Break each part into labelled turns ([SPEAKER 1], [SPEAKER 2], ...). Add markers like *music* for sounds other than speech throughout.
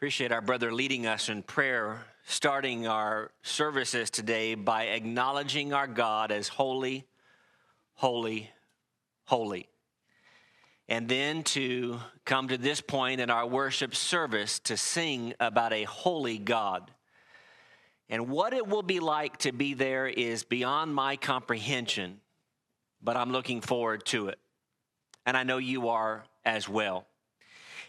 [SPEAKER 1] Appreciate our brother leading us in prayer, starting our services today by acknowledging our God as holy, holy, holy. And then to come to this point in our worship service to sing about a holy God. And what it will be like to be there is beyond my comprehension, but I'm looking forward to it. And I know you are as well.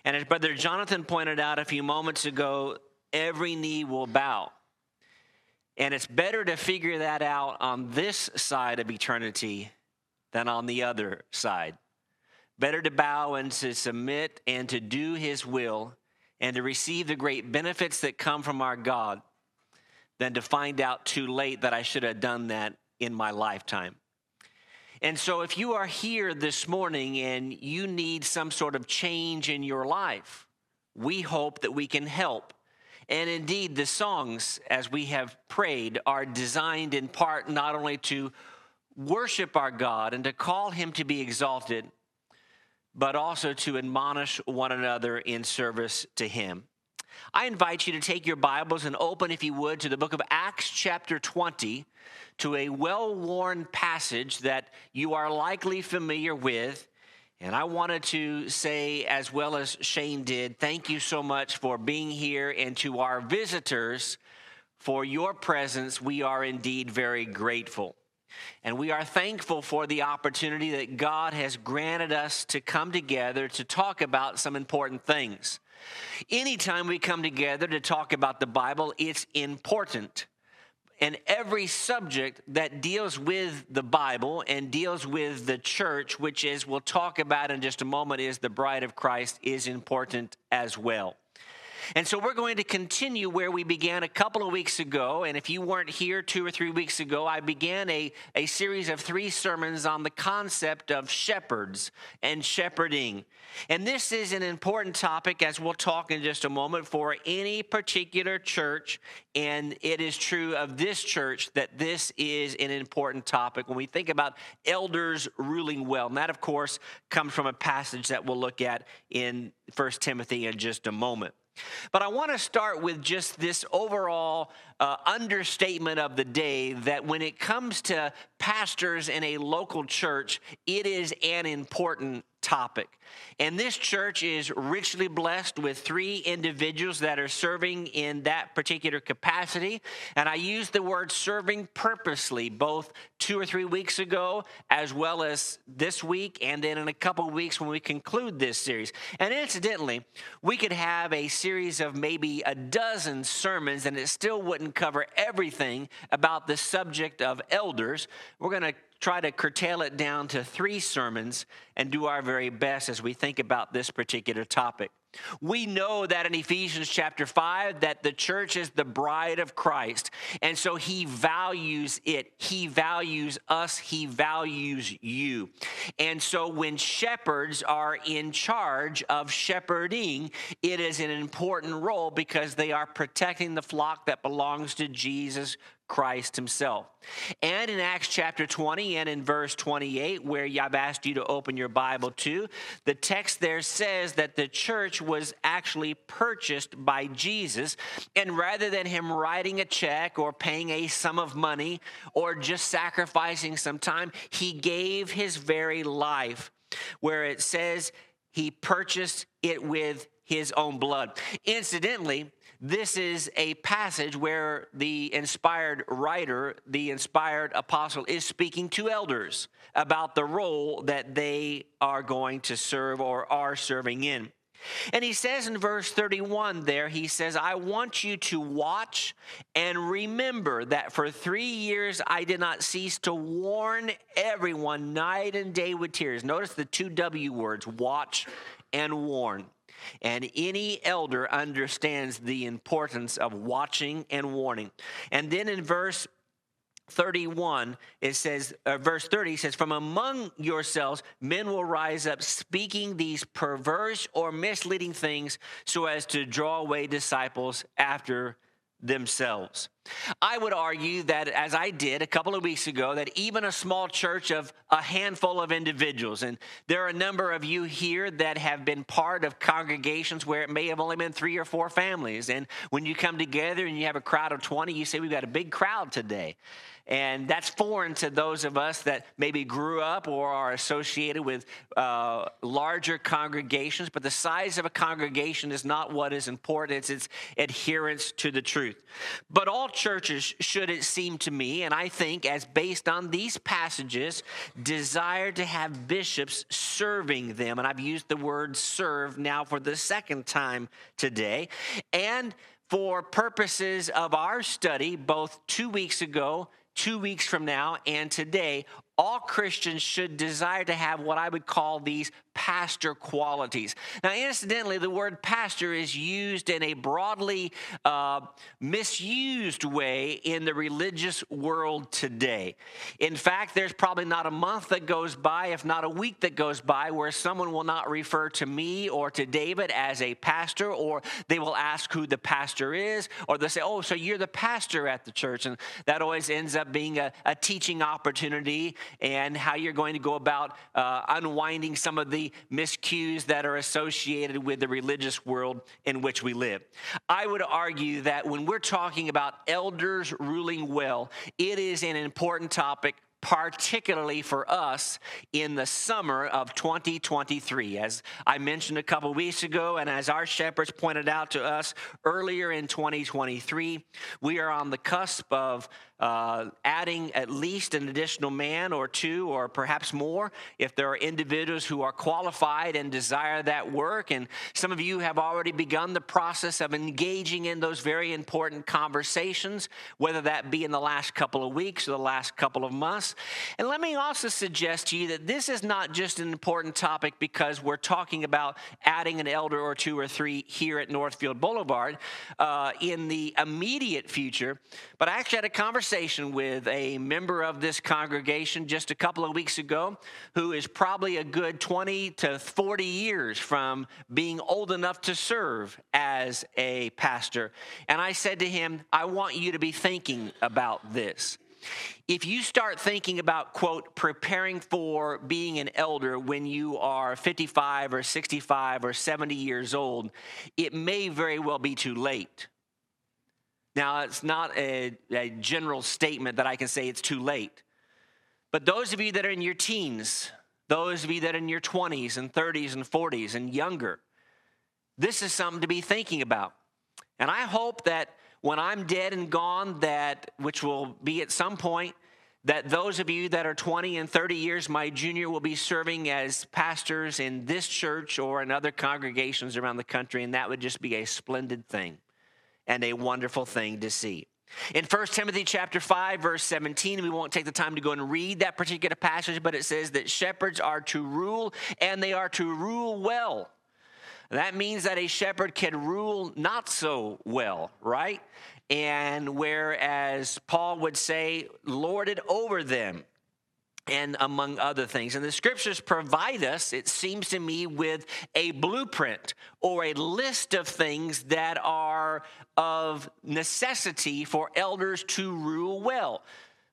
[SPEAKER 1] And as Brother Jonathan pointed out a few moments ago, every knee will bow. And it's better to figure that out on this side of eternity than on the other side. Better to bow and to submit and to do his will and to receive the great benefits that come from our God than to find out too late that I should have done that in my lifetime. And so, if you are here this morning and you need some sort of change in your life, we hope that we can help. And indeed, the songs, as we have prayed, are designed in part not only to worship our God and to call Him to be exalted, but also to admonish one another in service to Him. I invite you to take your Bibles and open, if you would, to the book of Acts, chapter 20 to a well worn passage that you are likely familiar with. And I wanted to say, as well as Shane did, thank you so much for being here. And to our visitors, for your presence, we are indeed very grateful. And we are thankful for the opportunity that God has granted us to come together to talk about some important things. Anytime we come together to talk about the Bible, it's important and every subject that deals with the Bible and deals with the church, which is we'll talk about in just a moment, is the bride of Christ, is important as well. And so we're going to continue where we began a couple of weeks ago. And if you weren't here two or three weeks ago, I began a, a series of three sermons on the concept of shepherds and shepherding. And this is an important topic, as we'll talk in just a moment, for any particular church. And it is true of this church that this is an important topic when we think about elders ruling well. And that, of course, comes from a passage that we'll look at in First Timothy in just a moment. But I want to start with just this overall uh, understatement of the day that when it comes to pastors in a local church, it is an important topic. And this church is richly blessed with three individuals that are serving in that particular capacity. And I use the word serving purposely, both two or three weeks ago, as well as this week, and then in a couple weeks when we conclude this series. And incidentally, we could have a series of maybe a dozen sermons, and it still wouldn't cover everything about the subject of elders. We're going to try to curtail it down to three sermons and do our very best as we think about this particular topic. We know that in Ephesians chapter 5 that the church is the bride of Christ. And so he values it. He values us. He values you. And so when shepherds are in charge of shepherding, it is an important role because they are protecting the flock that belongs to Jesus Christ himself. And in Acts chapter 20 and in verse 28, where I've asked you to open your Bible to, the text there says that the church was actually purchased by Jesus. And rather than him writing a check or paying a sum of money or just sacrificing some time, he gave his very life, where it says he purchased it with his own blood. Incidentally, this is a passage where the inspired writer, the inspired apostle, is speaking to elders about the role that they are going to serve or are serving in. And he says in verse 31 there, he says, I want you to watch and remember that for three years I did not cease to warn everyone night and day with tears. Notice the two W words, watch and warn. And any elder understands the importance of watching and warning. And then in verse 31 it says uh, verse 30 says from among yourselves men will rise up speaking these perverse or misleading things so as to draw away disciples after themselves I would argue that, as I did a couple of weeks ago, that even a small church of a handful of individuals, and there are a number of you here that have been part of congregations where it may have only been three or four families. And when you come together and you have a crowd of 20, you say, We've got a big crowd today. And that's foreign to those of us that maybe grew up or are associated with uh, larger congregations. But the size of a congregation is not what is important, it's its adherence to the truth. But all churches, should it seem to me, and I think, as based on these passages, desire to have bishops serving them. And I've used the word serve now for the second time today. And for purposes of our study, both two weeks ago two weeks from now and today, all Christians should desire to have what I would call these pastor qualities. Now, incidentally, the word pastor is used in a broadly uh, misused way in the religious world today. In fact, there's probably not a month that goes by, if not a week that goes by, where someone will not refer to me or to David as a pastor, or they will ask who the pastor is, or they'll say, Oh, so you're the pastor at the church. And that always ends up being a, a teaching opportunity and how you're going to go about uh, unwinding some of the miscues that are associated with the religious world in which we live. I would argue that when we're talking about elders ruling well, it is an important topic particularly for us in the summer of 2023. As I mentioned a couple weeks ago, and as our shepherds pointed out to us earlier in 2023, we are on the cusp of uh, adding at least an additional man or two, or perhaps more, if there are individuals who are qualified and desire that work. And some of you have already begun the process of engaging in those very important conversations, whether that be in the last couple of weeks or the last couple of months. And let me also suggest to you that this is not just an important topic because we're talking about adding an elder or two or three here at Northfield Boulevard uh, in the immediate future, but I actually had a conversation conversation with a member of this congregation just a couple of weeks ago who is probably a good 20 to 40 years from being old enough to serve as a pastor. And I said to him, I want you to be thinking about this. If you start thinking about, quote, preparing for being an elder when you are 55 or 65 or 70 years old, it may very well be too late. Now, it's not a, a, general statement that I can say it's too late. But those of you that are in your teens, those of you that are in your 20s and 30s and 40s and younger, this is something to be thinking about. And I hope that when I'm dead and gone, that which will be at some point, that those of you that are 20 and 30 years my junior will be serving as pastors in this church or in other congregations around the country, and that would just be a splendid thing and a wonderful thing to see. In 1 Timothy chapter 5 verse 17 we won't take the time to go and read that particular passage but it says that shepherds are to rule and they are to rule well. That means that a shepherd can rule not so well, right? And whereas Paul would say lord it over them and among other things. And the scriptures provide us, it seems to me, with a blueprint or a list of things that are of necessity for elders to rule well.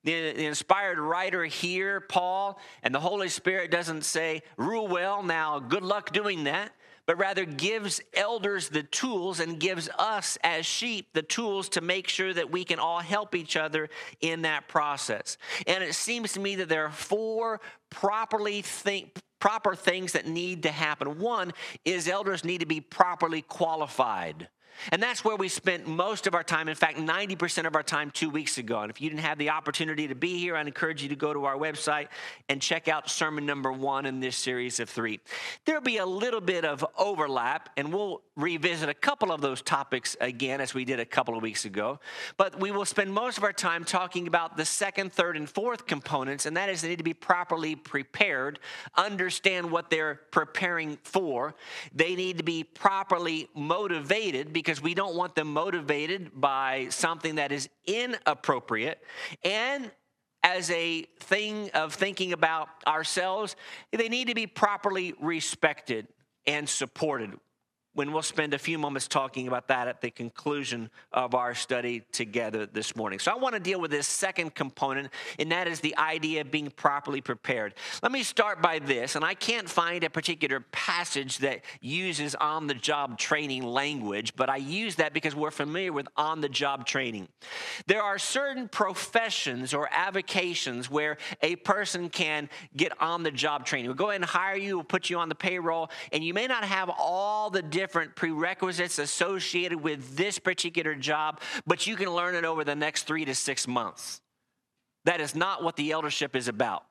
[SPEAKER 1] The, the, inspired writer here, Paul, and the Holy Spirit doesn't say, rule well, now good luck doing that but rather gives elders the tools and gives us as sheep the tools to make sure that we can all help each other in that process. And it seems to me that there are four properly think proper things that need to happen. One is elders need to be properly qualified. And that's where we spent most of our time. In fact, 90% of our time two weeks ago. And if you didn't have the opportunity to be here, I'd encourage you to go to our website and check out sermon number one in this series of three. There'll be a little bit of overlap, and we'll revisit a couple of those topics again as we did a couple of weeks ago. But we will spend most of our time talking about the second, third, and fourth components, and that is they need to be properly prepared, understand what they're preparing for. They need to be properly motivated because we don't want them motivated by something that is inappropriate. And as a thing of thinking about ourselves, they need to be properly respected and supported. When we'll spend a few moments talking about that at the conclusion of our study together this morning. So, I want to deal with this second component, and that is the idea of being properly prepared. Let me start by this, and I can't find a particular passage that uses on the job training language, but I use that because we're familiar with on the job training. There are certain professions or avocations where a person can get on the job training. We'll go ahead and hire you, we'll put you on the payroll, and you may not have all the different prerequisites associated with this particular job, but you can learn it over the next three to six months. That is not what the eldership is about.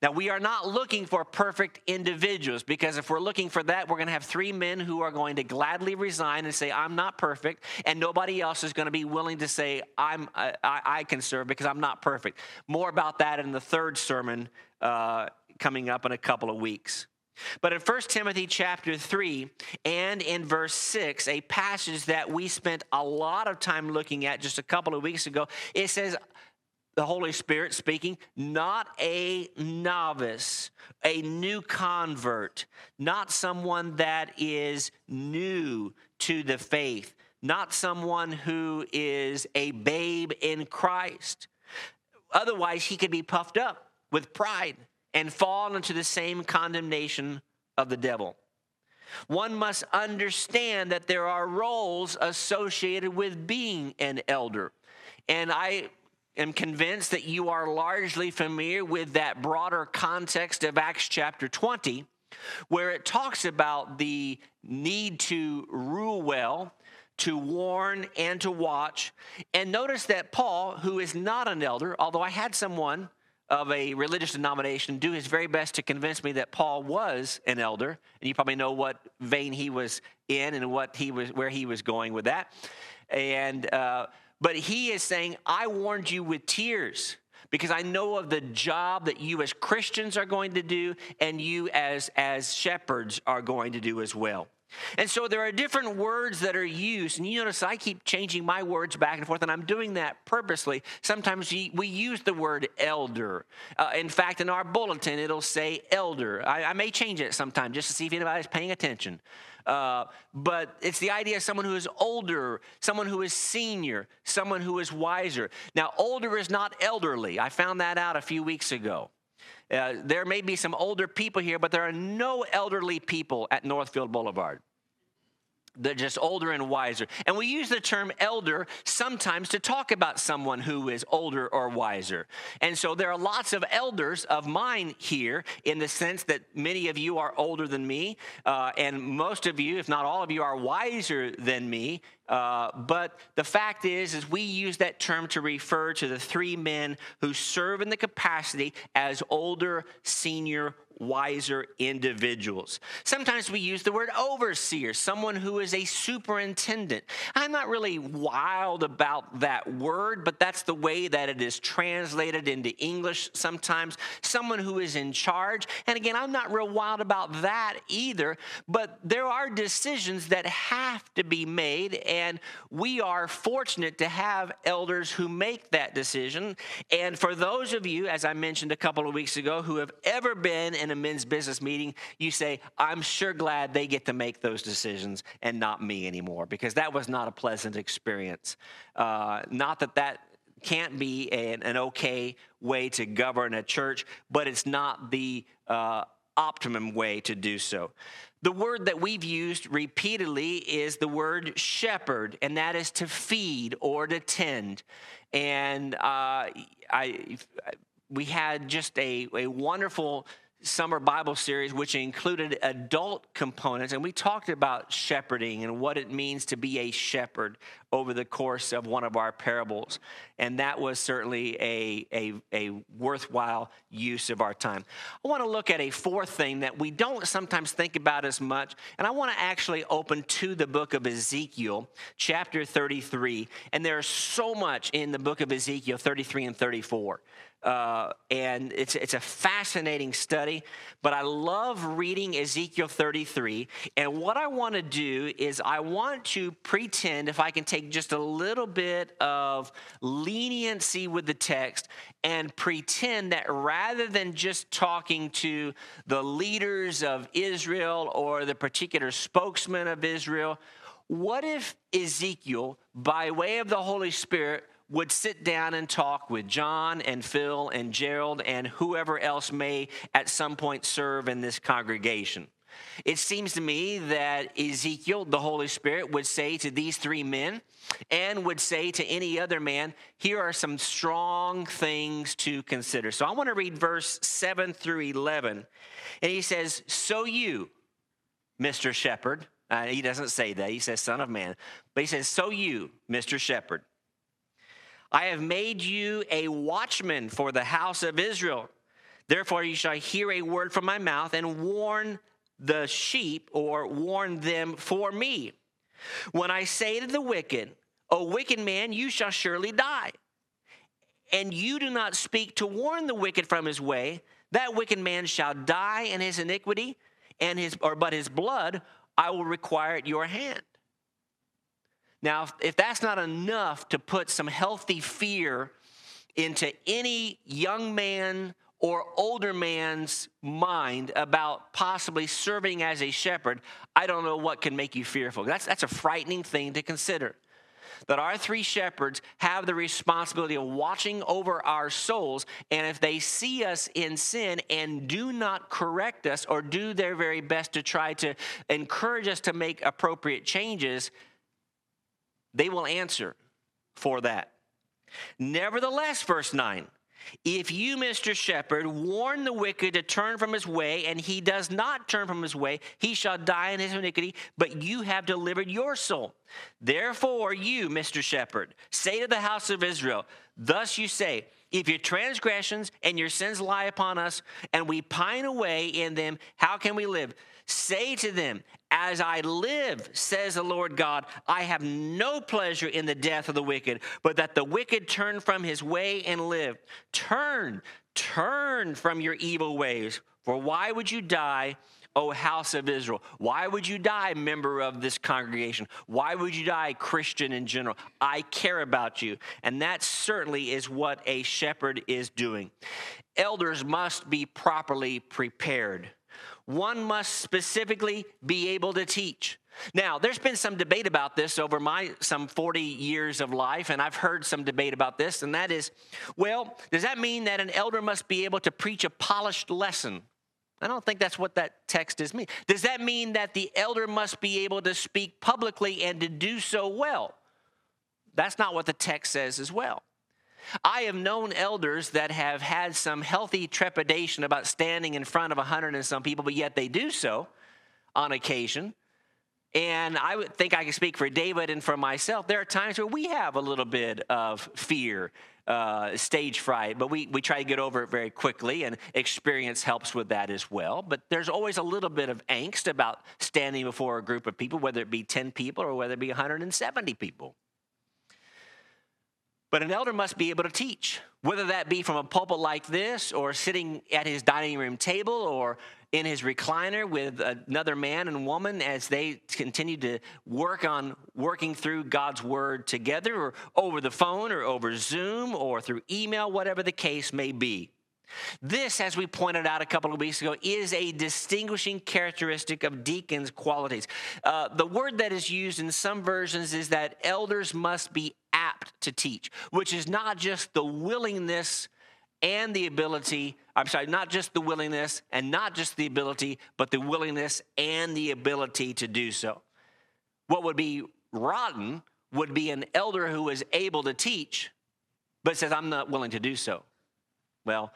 [SPEAKER 1] Now, we are not looking for perfect individuals because if we're looking for that, we're going to have three men who are going to gladly resign and say, I'm not perfect, and nobody else is going to be willing to say, I'm, I, I can serve because I'm not perfect. More about that in the third sermon uh, coming up in a couple of weeks. But in 1 Timothy chapter 3 and in verse 6, a passage that we spent a lot of time looking at just a couple of weeks ago, it says, the Holy Spirit speaking, not a novice, a new convert, not someone that is new to the faith, not someone who is a babe in Christ. Otherwise, he could be puffed up with pride and fall into the same condemnation of the devil. One must understand that there are roles associated with being an elder. And I am convinced that you are largely familiar with that broader context of Acts chapter 20, where it talks about the need to rule well, to warn, and to watch. And notice that Paul, who is not an elder, although I had someone of a religious denomination do his very best to convince me that Paul was an elder, and you probably know what vein he was in and what he was where he was going with that. And uh, but he is saying, "I warned you with tears." Because I know of the job that you as Christians are going to do, and you as, as shepherds are going to do as well. And so there are different words that are used. And you notice I keep changing my words back and forth, and I'm doing that purposely. Sometimes we, use the word elder. Uh, in fact, in our bulletin, it'll say elder. I, I, may change it sometime just to see if anybody's paying attention. Uh, but it's the idea of someone who is older, someone who is senior, someone who is wiser. Now, older is not elderly. I found that out a few weeks ago. Uh, there may be some older people here, but there are no elderly people at Northfield Boulevard. They're just older and wiser. And we use the term elder sometimes to talk about someone who is older or wiser. And so there are lots of elders of mine here in the sense that many of you are older than me, uh, and most of you, if not all of you, are wiser than me. Uh, but the fact is, is we use that term to refer to the three men who serve in the capacity as older, senior, wiser individuals. Sometimes we use the word overseer, someone who is a superintendent. I'm not really wild about that word, but that's the way that it is translated into English sometimes. Someone who is in charge. And again, I'm not real wild about that either, but there are decisions that have to be made and we are fortunate to have elders who make that decision. And for those of you, as I mentioned a couple of weeks ago, who have ever been in a men's business meeting, you say, I'm sure glad they get to make those decisions and not me anymore, because that was not a pleasant experience. Uh, not that that can't be an, an, okay way to govern a church, but it's not the uh, optimum way to do so. The word that we've used repeatedly is the word shepherd, and that is to feed or to tend. And uh, I, we had just a, a wonderful summer Bible series, which included adult components. And we talked about shepherding and what it means to be a shepherd over the course of one of our parables. And that was certainly a, a, a worthwhile use of our time. I want to look at a fourth thing that we don't sometimes think about as much. And I want to actually open to the book of Ezekiel, chapter 33. And there's so much in the book of Ezekiel 33 and 34. Uh, and it's, it's a fascinating study, but I love reading Ezekiel 33. And what I want to do is, I want to pretend, if I can take just a little bit of leniency with the text, and pretend that rather than just talking to the leaders of Israel or the particular spokesman of Israel, what if Ezekiel, by way of the Holy Spirit, would sit down and talk with John and Phil and Gerald and whoever else may at some point serve in this congregation. It seems to me that Ezekiel, the Holy Spirit, would say to these three men and would say to any other man, here are some strong things to consider. So I want to read verse 7 through 11. And he says, So you, Mr. Shepherd, uh, he doesn't say that, he says, Son of Man, but he says, So you, Mr. Shepherd, I have made you a watchman for the house of Israel. Therefore, you shall hear a word from my mouth and warn the sheep or warn them for me. When I say to the wicked, O wicked man, you shall surely die, and you do not speak to warn the wicked from his way, that wicked man shall die in his iniquity, and his or but his blood I will require at your hand. Now, if that's not enough to put some healthy fear into any young man or older man's mind about possibly serving as a shepherd, I don't know what can make you fearful. That's, that's a frightening thing to consider. That our three shepherds have the responsibility of watching over our souls, and if they see us in sin and do not correct us or do their very best to try to encourage us to make appropriate changes, they will answer for that. Nevertheless, verse 9, if you, Mr. Shepherd, warn the wicked to turn from his way, and he does not turn from his way, he shall die in his iniquity, but you have delivered your soul. Therefore, you, Mr. Shepherd, say to the house of Israel, Thus you say, if your transgressions and your sins lie upon us, and we pine away in them, how can we live? Say to them, As I live, says the Lord God, I have no pleasure in the death of the wicked, but that the wicked turn from his way and live. Turn, turn from your evil ways. For why would you die? O house of Israel? Why would you die, member of this congregation? Why would you die, Christian in general? I care about you. And that certainly is what a shepherd is doing. Elders must be properly prepared one must specifically be able to teach. Now, there's been some debate about this over my some 40 years of life, and I've heard some debate about this, and that is well, does that mean that an elder must be able to preach a polished lesson? I don't think that's what that text is mean. Does that mean that the elder must be able to speak publicly and to do so well? That's not what the text says as well. I have known elders that have had some healthy trepidation about standing in front of a hundred and some people, but yet they do so on occasion. And I would think I can speak for David and for myself. There are times where we have a little bit of fear, uh, stage fright, but we, we try to get over it very quickly, and experience helps with that as well. But there's always a little bit of angst about standing before a group of people, whether it be 10 people or whether it be 170 people. But an elder must be able to teach, whether that be from a pulpit like this, or sitting at his dining room table, or in his recliner with another man and woman as they continue to work on working through God's word together, or over the phone, or over Zoom, or through email, whatever the case may be. This, as we pointed out a couple of weeks ago, is a distinguishing characteristic of deacons' qualities. Uh, the word that is used in some versions is that elders must be apt to teach, which is not just the willingness and the ability, I'm sorry, not just the willingness and not just the ability, but the willingness and the ability to do so. What would be rotten would be an elder who is able to teach, but says, I'm not willing to do so. Well,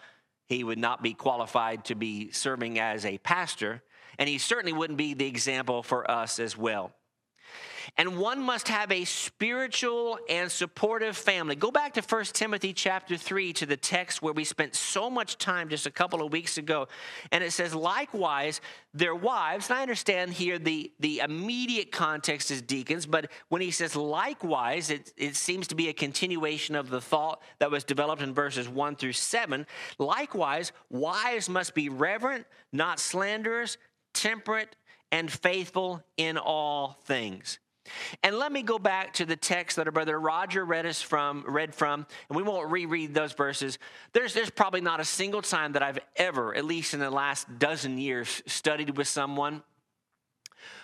[SPEAKER 1] he would not be qualified to be serving as a pastor, and he certainly wouldn't be the example for us as well. And one must have a spiritual and supportive family. Go back to 1 Timothy chapter 3 to the text where we spent so much time just a couple of weeks ago. And it says, likewise, their wives, and I understand here the, the immediate context is deacons, but when he says likewise, it, it seems to be a continuation of the thought that was developed in verses 1 through 7. Likewise, wives must be reverent, not slanderers, temperate, and faithful in all things. And let me go back to the text that our brother Roger read us from, read from, and we won't reread those verses. There's, there's probably not a single time that I've ever, at least in the last dozen years, studied with someone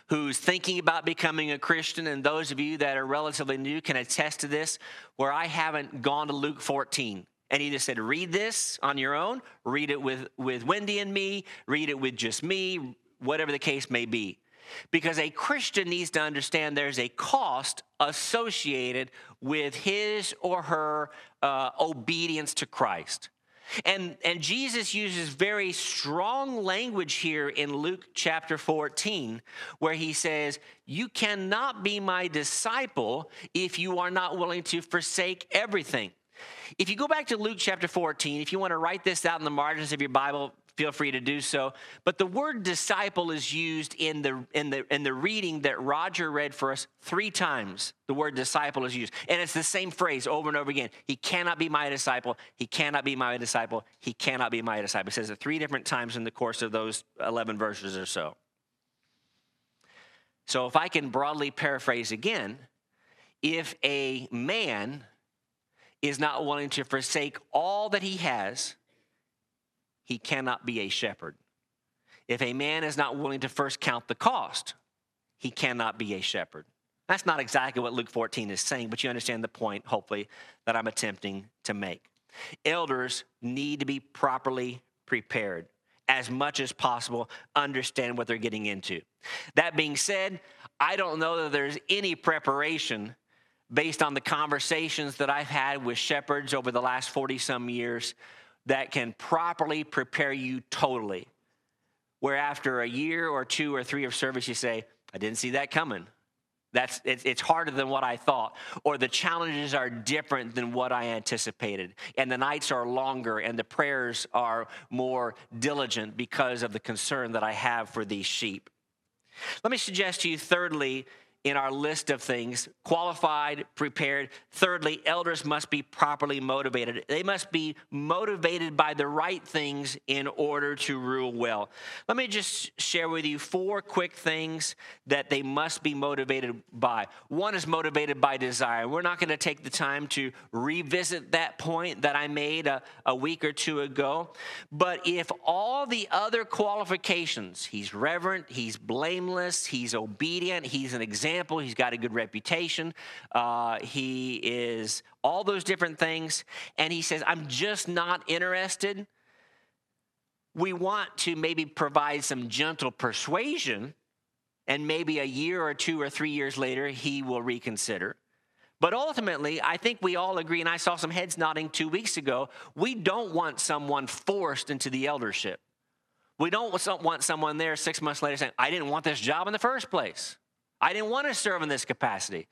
[SPEAKER 1] who's thinking about becoming a Christian, and those of you that are relatively new can attest to this, where I haven't gone to Luke 14 and he just said, read this on your own, read it with, with Wendy and me, read it with just me, whatever the case may be. Because a Christian needs to understand there's a cost associated with his or her uh, obedience to Christ. And, and Jesus uses very strong language here in Luke chapter 14, where he says, You cannot be my disciple if you are not willing to forsake everything. If you go back to Luke chapter 14, if you want to write this out in the margins of your Bible, feel free to do so. But the word disciple is used in the, in the, in the reading that Roger read for us three times. The word disciple is used. And it's the same phrase over and over again. He cannot be my disciple. He cannot be my disciple. He cannot be my disciple. It says it three different times in the course of those 11 verses or so. So if I can broadly paraphrase again, if a man is not willing to forsake all that he has he cannot be a shepherd. If a man is not willing to first count the cost, he cannot be a shepherd. That's not exactly what Luke 14 is saying, but you understand the point, hopefully, that I'm attempting to make. Elders need to be properly prepared as much as possible, understand what they're getting into. That being said, I don't know that there's any preparation based on the conversations that I've had with shepherds over the last 40 some years that can properly prepare you totally. Where after a year or two or three of service, you say, I didn't see that coming. That's it's, it's harder than what I thought, or the challenges are different than what I anticipated, and the nights are longer, and the prayers are more diligent because of the concern that I have for these sheep. Let me suggest to you, thirdly, in our list of things qualified, prepared. Thirdly, elders must be properly motivated. They must be motivated by the right things in order to rule well. Let me just share with you four quick things that they must be motivated by. One is motivated by desire. We're not going to take the time to revisit that point that I made a, a week or two ago. But if all the other qualifications, he's reverent, he's blameless, he's obedient, he's an example example. He's got a good reputation. Uh, he is all those different things. And he says, I'm just not interested. We want to maybe provide some gentle persuasion, and maybe a year or two or three years later, he will reconsider. But ultimately, I think we all agree, and I saw some heads nodding two weeks ago, we don't want someone forced into the eldership. We don't want someone there six months later saying, I didn't want this job in the first place. I didn't want to serve in this capacity.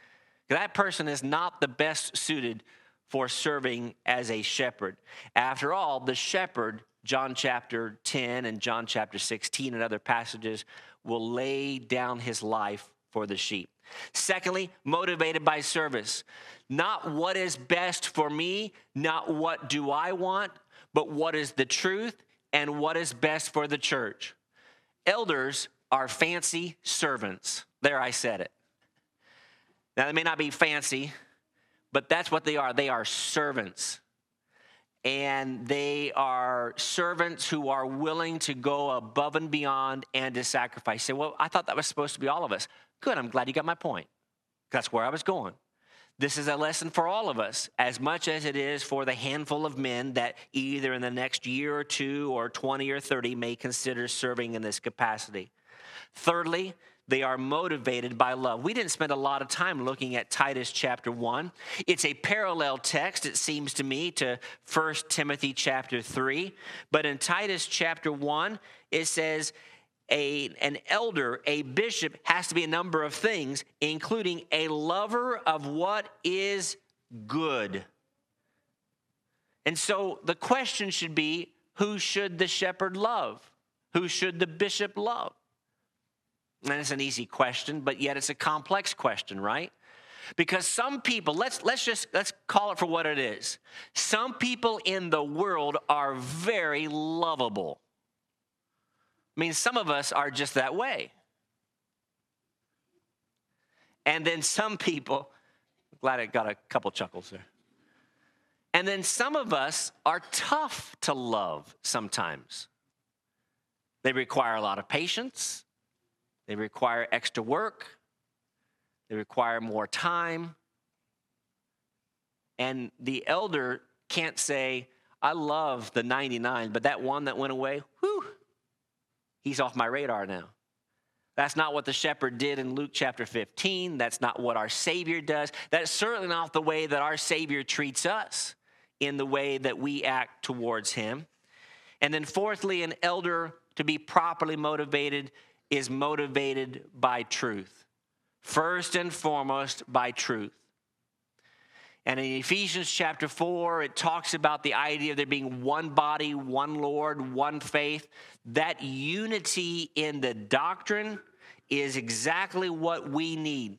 [SPEAKER 1] That person is not the best suited for serving as a shepherd. After all, the shepherd, John chapter 10 and John chapter 16 and other passages, will lay down his life for the sheep. Secondly, motivated by service. Not what is best for me, not what do I want, but what is the truth and what is best for the church. Elders are fancy servants. There, I said it. Now, they may not be fancy, but that's what they are. They are servants. And they are servants who are willing to go above and beyond and to sacrifice. say, well, I thought that was supposed to be all of us. Good, I'm glad you got my point. That's where I was going. This is a lesson for all of us, as much as it is for the handful of men that either in the next year or two or 20 or 30 may consider serving in this capacity. Thirdly, they are motivated by love. We didn't spend a lot of time looking at Titus chapter 1. It's a parallel text, it seems to me, to 1 Timothy chapter 3. But in Titus chapter 1, it says, a, an elder, a bishop, has to be a number of things, including a lover of what is good. And so the question should be who should the shepherd love? Who should the bishop love? And it's an easy question, but yet it's a complex question, right? Because some people, let's let's just let's call it for what it is. Some people in the world are very lovable. I mean, some of us are just that way. And then some people, glad I got a couple chuckles there. And then some of us are tough to love sometimes. They require a lot of patience, they require extra work, they require more time. And the elder can't say, I love the 99, but that one that went away, whew, he's off my radar now. That's not what the shepherd did in Luke chapter 15. That's not what our Savior does. That's certainly not the way that our Savior treats us in the way that we act towards Him. And then, fourthly, an elder to be properly motivated is motivated by truth. First and foremost, by truth. And in Ephesians chapter 4, it talks about the idea of there being one body, one Lord, one faith. That unity in the doctrine is exactly what we need.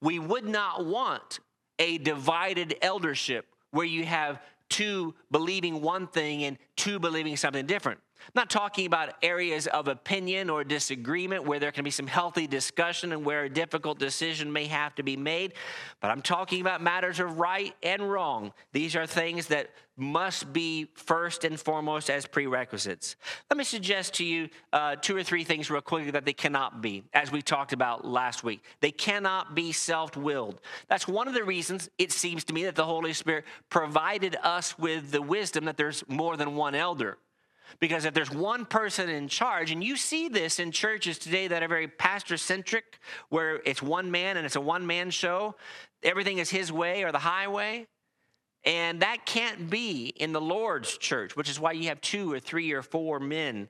[SPEAKER 1] We would not want a divided eldership where you have two believing one thing and two believing something different. I'm not talking about areas of opinion or disagreement where there can be some healthy discussion and where a difficult decision may have to be made, but I'm talking about matters of right and wrong. These are things that must be first and foremost as prerequisites. Let me suggest to you uh, two or three things real quickly that they cannot be, as we talked about last week. They cannot be self willed. That's one of the reasons it seems to me that the Holy Spirit provided us with the wisdom that there's more than one elder. Because if there's one person in charge, and you see this in churches today that are very pastor centric, where it's one man and it's a one man show, everything is his way or the highway. And that can't be in the Lord's church, which is why you have two or three or four men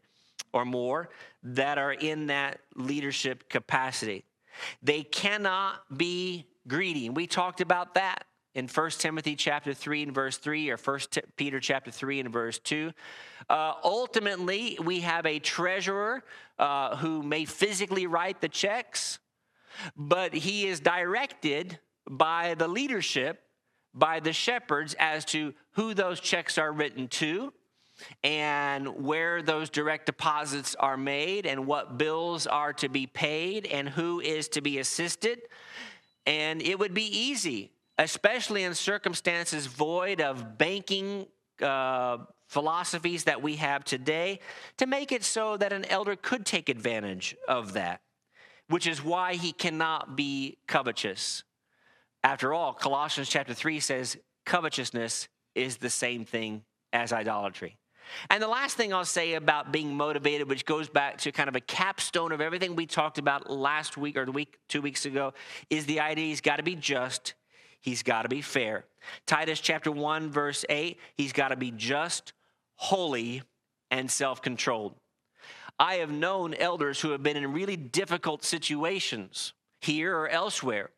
[SPEAKER 1] or more that are in that leadership capacity. They cannot be greedy. And we talked about that in 1 Timothy chapter 3 and verse 3 or 1 Peter chapter 3 and verse 2. Uh, ultimately, we have a treasurer uh, who may physically write the checks, but he is directed by the leadership, by the shepherds, as to who those checks are written to and where those direct deposits are made and what bills are to be paid and who is to be assisted. And it would be easy especially in circumstances void of banking uh, philosophies that we have today, to make it so that an elder could take advantage of that, which is why he cannot be covetous. After all, Colossians chapter 3 says covetousness is the same thing as idolatry. And the last thing I'll say about being motivated, which goes back to kind of a capstone of everything we talked about last week or the week, two weeks ago, is the idea he's got to be just, he's got to be fair. Titus chapter 1, verse 8, he's got to be just, holy, and self controlled. I have known elders who have been in really difficult situations here or elsewhere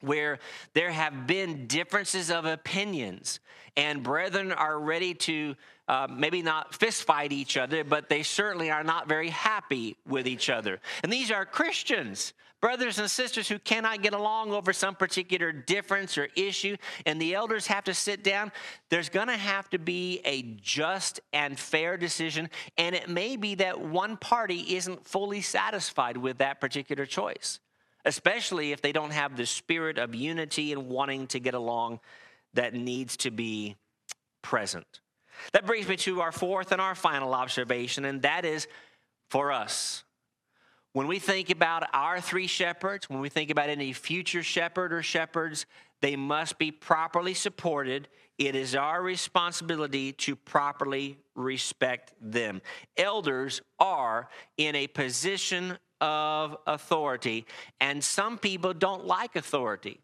[SPEAKER 1] where there have been differences of opinions and brethren are ready to uh, maybe not fist fight each other, but they certainly are not very happy with each other. And these are Christians, brothers and sisters who cannot get along over some particular difference or issue, and the elders have to sit down. There's going to have to be a just and fair decision, and it may be that one party isn't fully satisfied with that particular choice, especially if they don't have the spirit of unity and wanting to get along that needs to be present. That brings me to our fourth and our final observation, and that is for us. When we think about our three shepherds, when we think about any future shepherd or shepherds, they must be properly supported. It is our responsibility to properly respect them. Elders are in a position of authority, and some people don't like authority.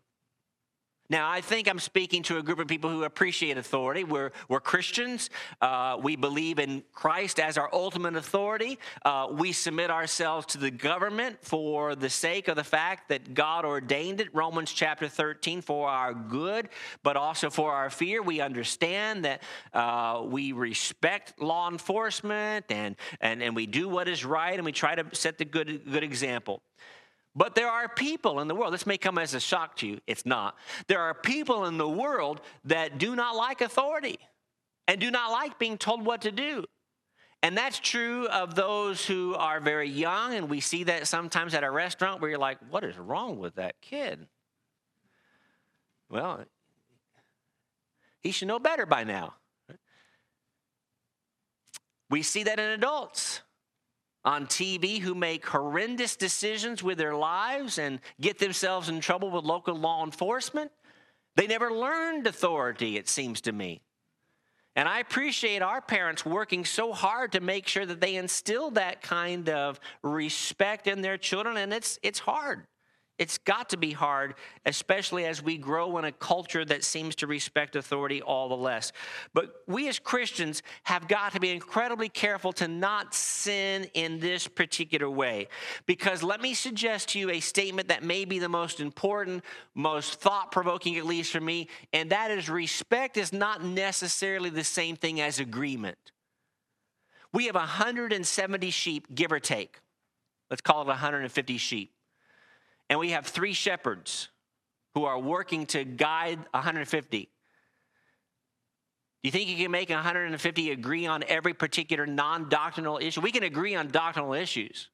[SPEAKER 1] Now, I think I'm speaking to a group of people who appreciate authority. We're, we're Christians. Uh, we believe in Christ as our ultimate authority. Uh, we submit ourselves to the government for the sake of the fact that God ordained it, Romans chapter 13, for our good, but also for our fear. We understand that uh, we respect law enforcement and, and, and we do what is right and we try to set the good, good example. But there are people in the world, this may come as a shock to you, it's not. There are people in the world that do not like authority and do not like being told what to do. And that's true of those who are very young, and we see that sometimes at a restaurant where you're like, what is wrong with that kid? Well, he should know better by now. We see that in adults on TV who make horrendous decisions with their lives and get themselves in trouble with local law enforcement. They never learned authority, it seems to me. And I appreciate our parents working so hard to make sure that they instill that kind of respect in their children, and it's, it's hard. It's got to be hard, especially as we grow in a culture that seems to respect authority all the less. But we as Christians have got to be incredibly careful to not sin in this particular way. Because let me suggest to you a statement that may be the most important, most thought provoking, at least for me, and that is respect is not necessarily the same thing as agreement. We have 170 sheep, give or take. Let's call it 150 sheep and we have three shepherds who are working to guide 150. Do you think you can make 150 agree on every particular non doctrinal issue? We can agree on doctrinal issues.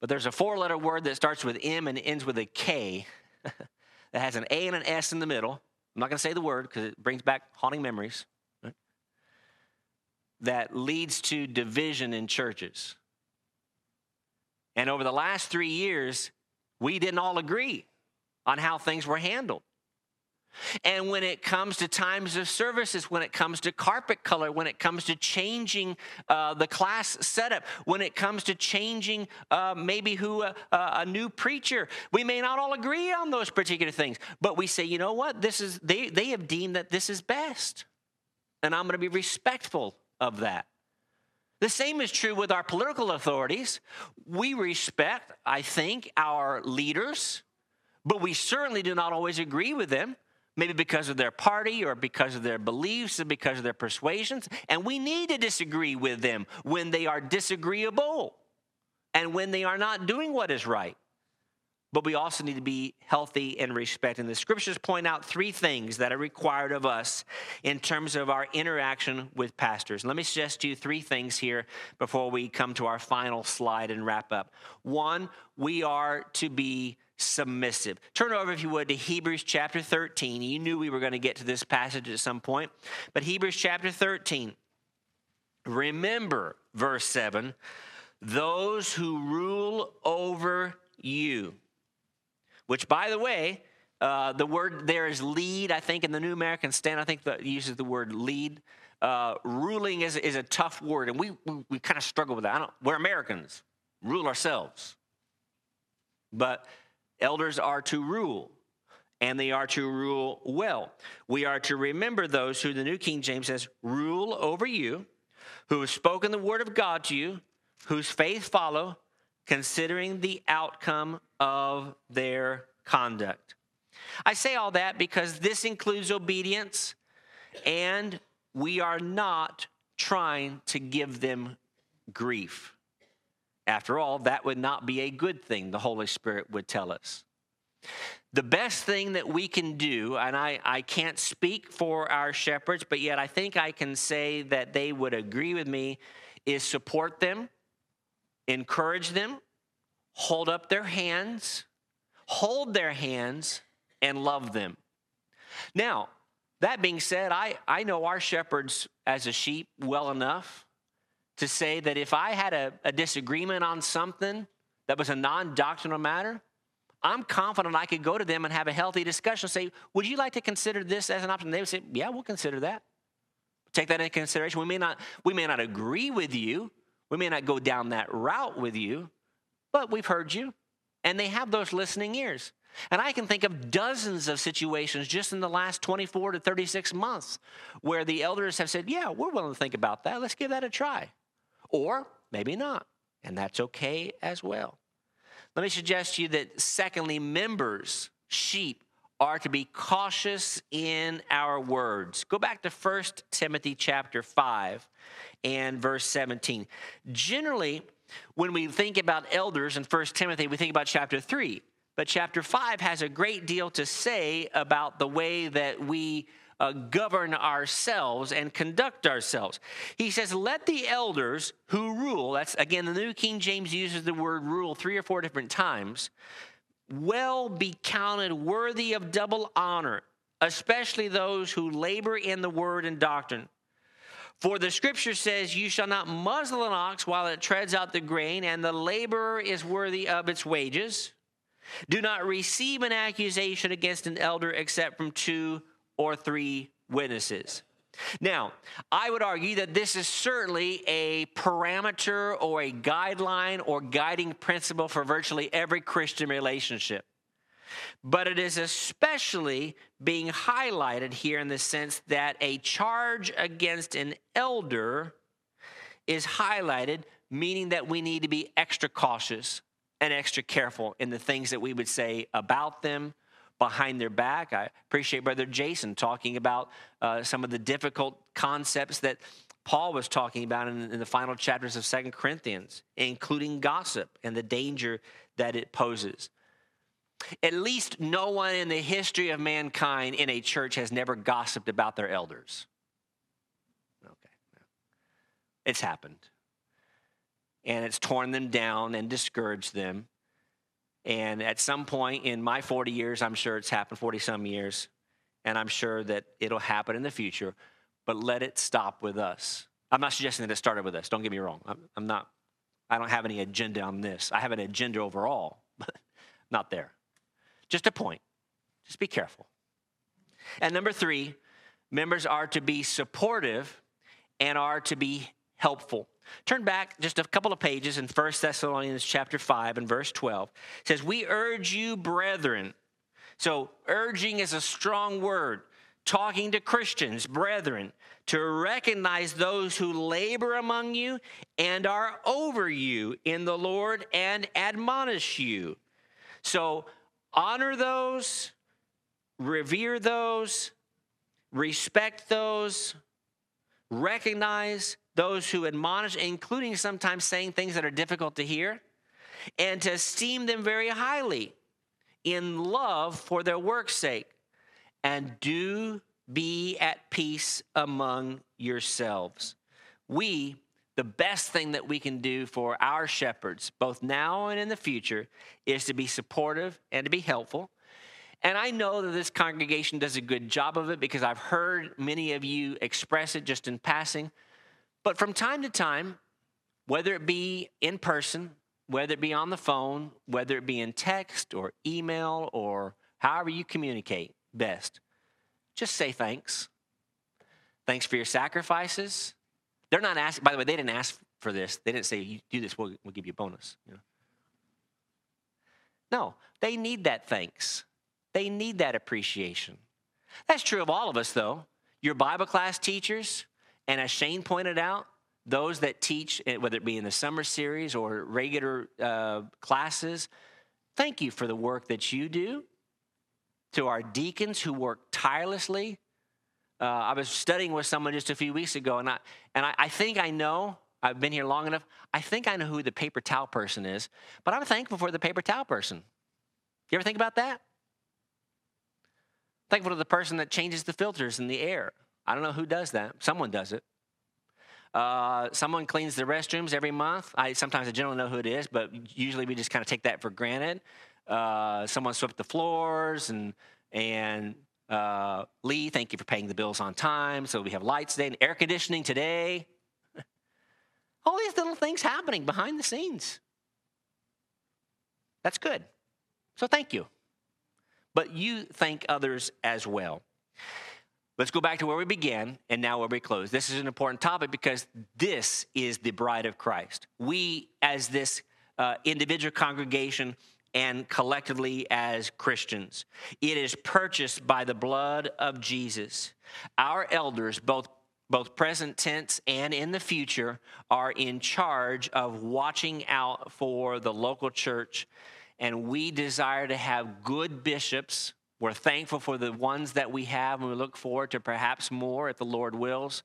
[SPEAKER 1] But there's a four letter word that starts with M and ends with a K *laughs* that has an A and an S in the middle. I'm not going to say the word because it brings back haunting memories. Right? That leads to division in churches. And over the last three years, we didn't all agree on how things were handled. And when it comes to times of services, when it comes to carpet color, when it comes to changing uh, the class setup, when it comes to changing uh, maybe who uh, a new preacher, we may not all agree on those particular things, but we say, you know what, this is they they have deemed that this is best, and I'm going to be respectful of that. The same is true with our political authorities. We respect, I think, our leaders, but we certainly do not always agree with them, maybe because of their party or because of their beliefs and because of their persuasions. And we need to disagree with them when they are disagreeable and when they are not doing what is right but we also need to be healthy and respect. And the scriptures point out three things that are required of us in terms of our interaction with pastors. Let me suggest to you three things here before we come to our final slide and wrap up. One, we are to be submissive. Turn over, if you would, to Hebrews chapter 13. You knew we were going to get to this passage at some point, but Hebrews chapter 13. Remember, verse 7 those who rule over you which, by the way, uh, the word there is lead, I think, in the New American Standard, I think that uses the word lead. Uh, ruling is, is a tough word, and we, we, we kind of struggle with that. we're Americans, rule ourselves. But elders are to rule, and they are to rule well. We are to remember those who the New King James says rule over you, who have spoken the word of God to you, whose faith follow, considering the outcome of their conduct. I say all that because this includes obedience, and we are not trying to give them grief. After all, that would not be a good thing, the Holy Spirit would tell us. The best thing that we can do, and I, I can't speak for our shepherds, but yet I think I can say that they would agree with me, is support them encourage them, hold up their hands, hold their hands, and love them. Now, that being said, I, I know our shepherds as a sheep well enough to say that if I had a, a disagreement on something that was a non doctrinal matter, I'm confident I could go to them and have a healthy discussion. Say, would you like to consider this as an option? They would say, yeah, we'll consider that. Take that into consideration. We may not, we may not agree with you, we may not go down that route with you, but we've heard you and they have those listening ears. And I can think of dozens of situations just in the last 24 to 36 months where the elders have said, Yeah, we're willing to think about that. Let's give that a try. Or maybe not. And that's okay as well. Let me suggest to you that, secondly, members, sheep, are to be cautious in our words. Go back to 1 Timothy chapter 5 and verse 17. Generally, when we think about elders in 1 Timothy, we think about chapter 3. But chapter 5 has a great deal to say about the way that we uh, govern ourselves and conduct ourselves. He says, Let the elders who rule, that's again, the New King James uses the word rule three or four different times, well be counted worthy of double honor, especially those who labor in the word and doctrine. For the scripture says, You shall not muzzle an ox while it treads out the grain, and the laborer is worthy of its wages. Do not receive an accusation against an elder except from two or three witnesses. Now, I would argue that this is certainly a parameter or a guideline or guiding principle for virtually every Christian relationship. But it is especially being highlighted here in the sense that a charge against an elder is highlighted, meaning that we need to be extra cautious and extra careful in the things that we would say about them, behind their back. I appreciate Brother Jason talking about uh, some of the difficult concepts that Paul was talking about in, in the final chapters of Second Corinthians, including gossip and the danger that it poses. At least no one in the history of mankind in a church has never gossiped about their elders. Okay. It's happened. And it's torn them down and discouraged them. And at some point in my 40 years, I'm sure it's happened 40 some years, and I'm sure that it'll happen in the future, but let it stop with us. I'm not suggesting that it started with us. Don't get me wrong. I'm, I'm not, I don't have any agenda on this. I have an agenda overall, *laughs* but not there. Just a point. Just be careful. And number three, members are to be supportive and are to be helpful. Turn back just a couple of pages in 1 Thessalonians chapter 5 and verse 12. It says, We urge you, brethren. So, urging is a strong word. Talking to Christians, brethren, to recognize those who labor among you and are over you in the Lord and admonish you. So, honor those, revere those, respect those, recognize those who admonish, including sometimes saying things that are difficult to hear, and to esteem them very highly in love for their work's sake. And do be at peace among yourselves. We, the best thing that we can do for our shepherds, both now and in the future, is to be supportive and to be helpful. And I know that this congregation does a good job of it because I've heard many of you express it just in passing. But from time to time, whether it be in person, whether it be on the phone, whether it be in text or email or however you communicate best, just say thanks. Thanks for your sacrifices. They're not asking, by the way, they didn't ask for this. They didn't say, you do this, we'll, we'll give you a bonus. You know? No, they need that thanks. They need that appreciation. That's true of all of us, though. Your Bible class teachers, and as Shane pointed out, those that teach, eh, whether it be in the summer series or regular uh, classes, thank you for the work that you do. To our deacons who work tirelessly. Uh, I was studying with someone just a few weeks ago, and I, and I, I think I know, I've been here long enough, I think I know who the paper towel person is, but I'm thankful for the paper towel person. You ever think about that? Thankful to the person that changes the filters in the air. I don't know who does that. Someone does it. Uh, someone cleans the restrooms every month. I sometimes I generally know who it is, but usually we just kind of take that for granted. Uh, someone swept the floors, and and uh, Lee, thank you for paying the bills on time. So we have lights today and air conditioning today. *laughs* All these little things happening behind the scenes. That's good. So thank you. But you thank others as well. Let's go back to where we began and now where we close. This is an important topic because this is the bride of Christ. We, as this uh, individual congregation, and collectively as Christians. It is purchased by the blood of Jesus. Our elders, both both present tense and in the future, are in charge of watching out for the local church. And we desire to have good bishops. We're thankful for the ones that we have, and we look forward to perhaps more if the Lord wills.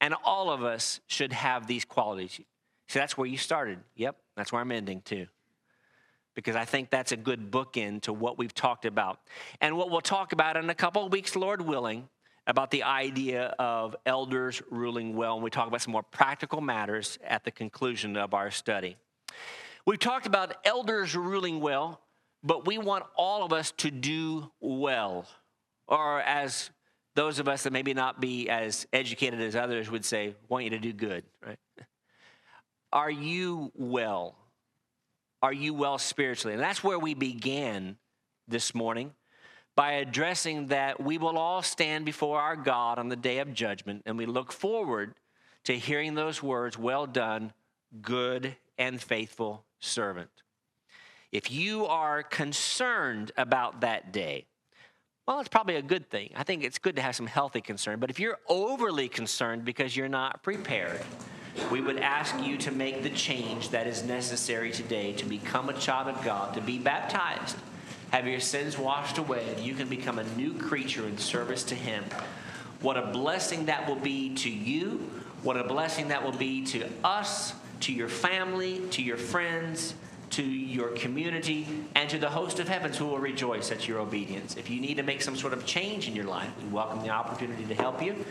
[SPEAKER 1] And all of us should have these qualities. See, that's where you started. Yep, that's where I'm ending too. Because I think that's a good bookend to what we've talked about. And what we'll talk about in a couple of weeks, Lord willing, about the idea of elders ruling well. And we talk about some more practical matters at the conclusion of our study. We've talked about elders ruling well, but we want all of us to do well. Or as those of us that maybe not be as educated as others would say, want you to do good, right? *laughs* Are you well? Are you well spiritually? And that's where we began this morning by addressing that we will all stand before our God on the day of judgment, and we look forward to hearing those words, Well done, good and faithful servant. If you are concerned about that day, well, it's probably a good thing. I think it's good to have some healthy concern. But if you're overly concerned because you're not prepared, we would ask you to make the change that is necessary today to become a child of God, to be baptized, have your sins washed away, and you can become a new creature in service to Him. What a blessing that will be to you. What a blessing that will be to us, to your family, to your friends, to your community, and to the host of heavens who will rejoice at your obedience. If you need to make some sort of change in your life, we welcome the opportunity to help you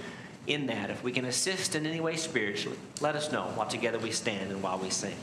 [SPEAKER 1] in that. If we can assist in any way spiritually, let us know while together we stand and while we sing.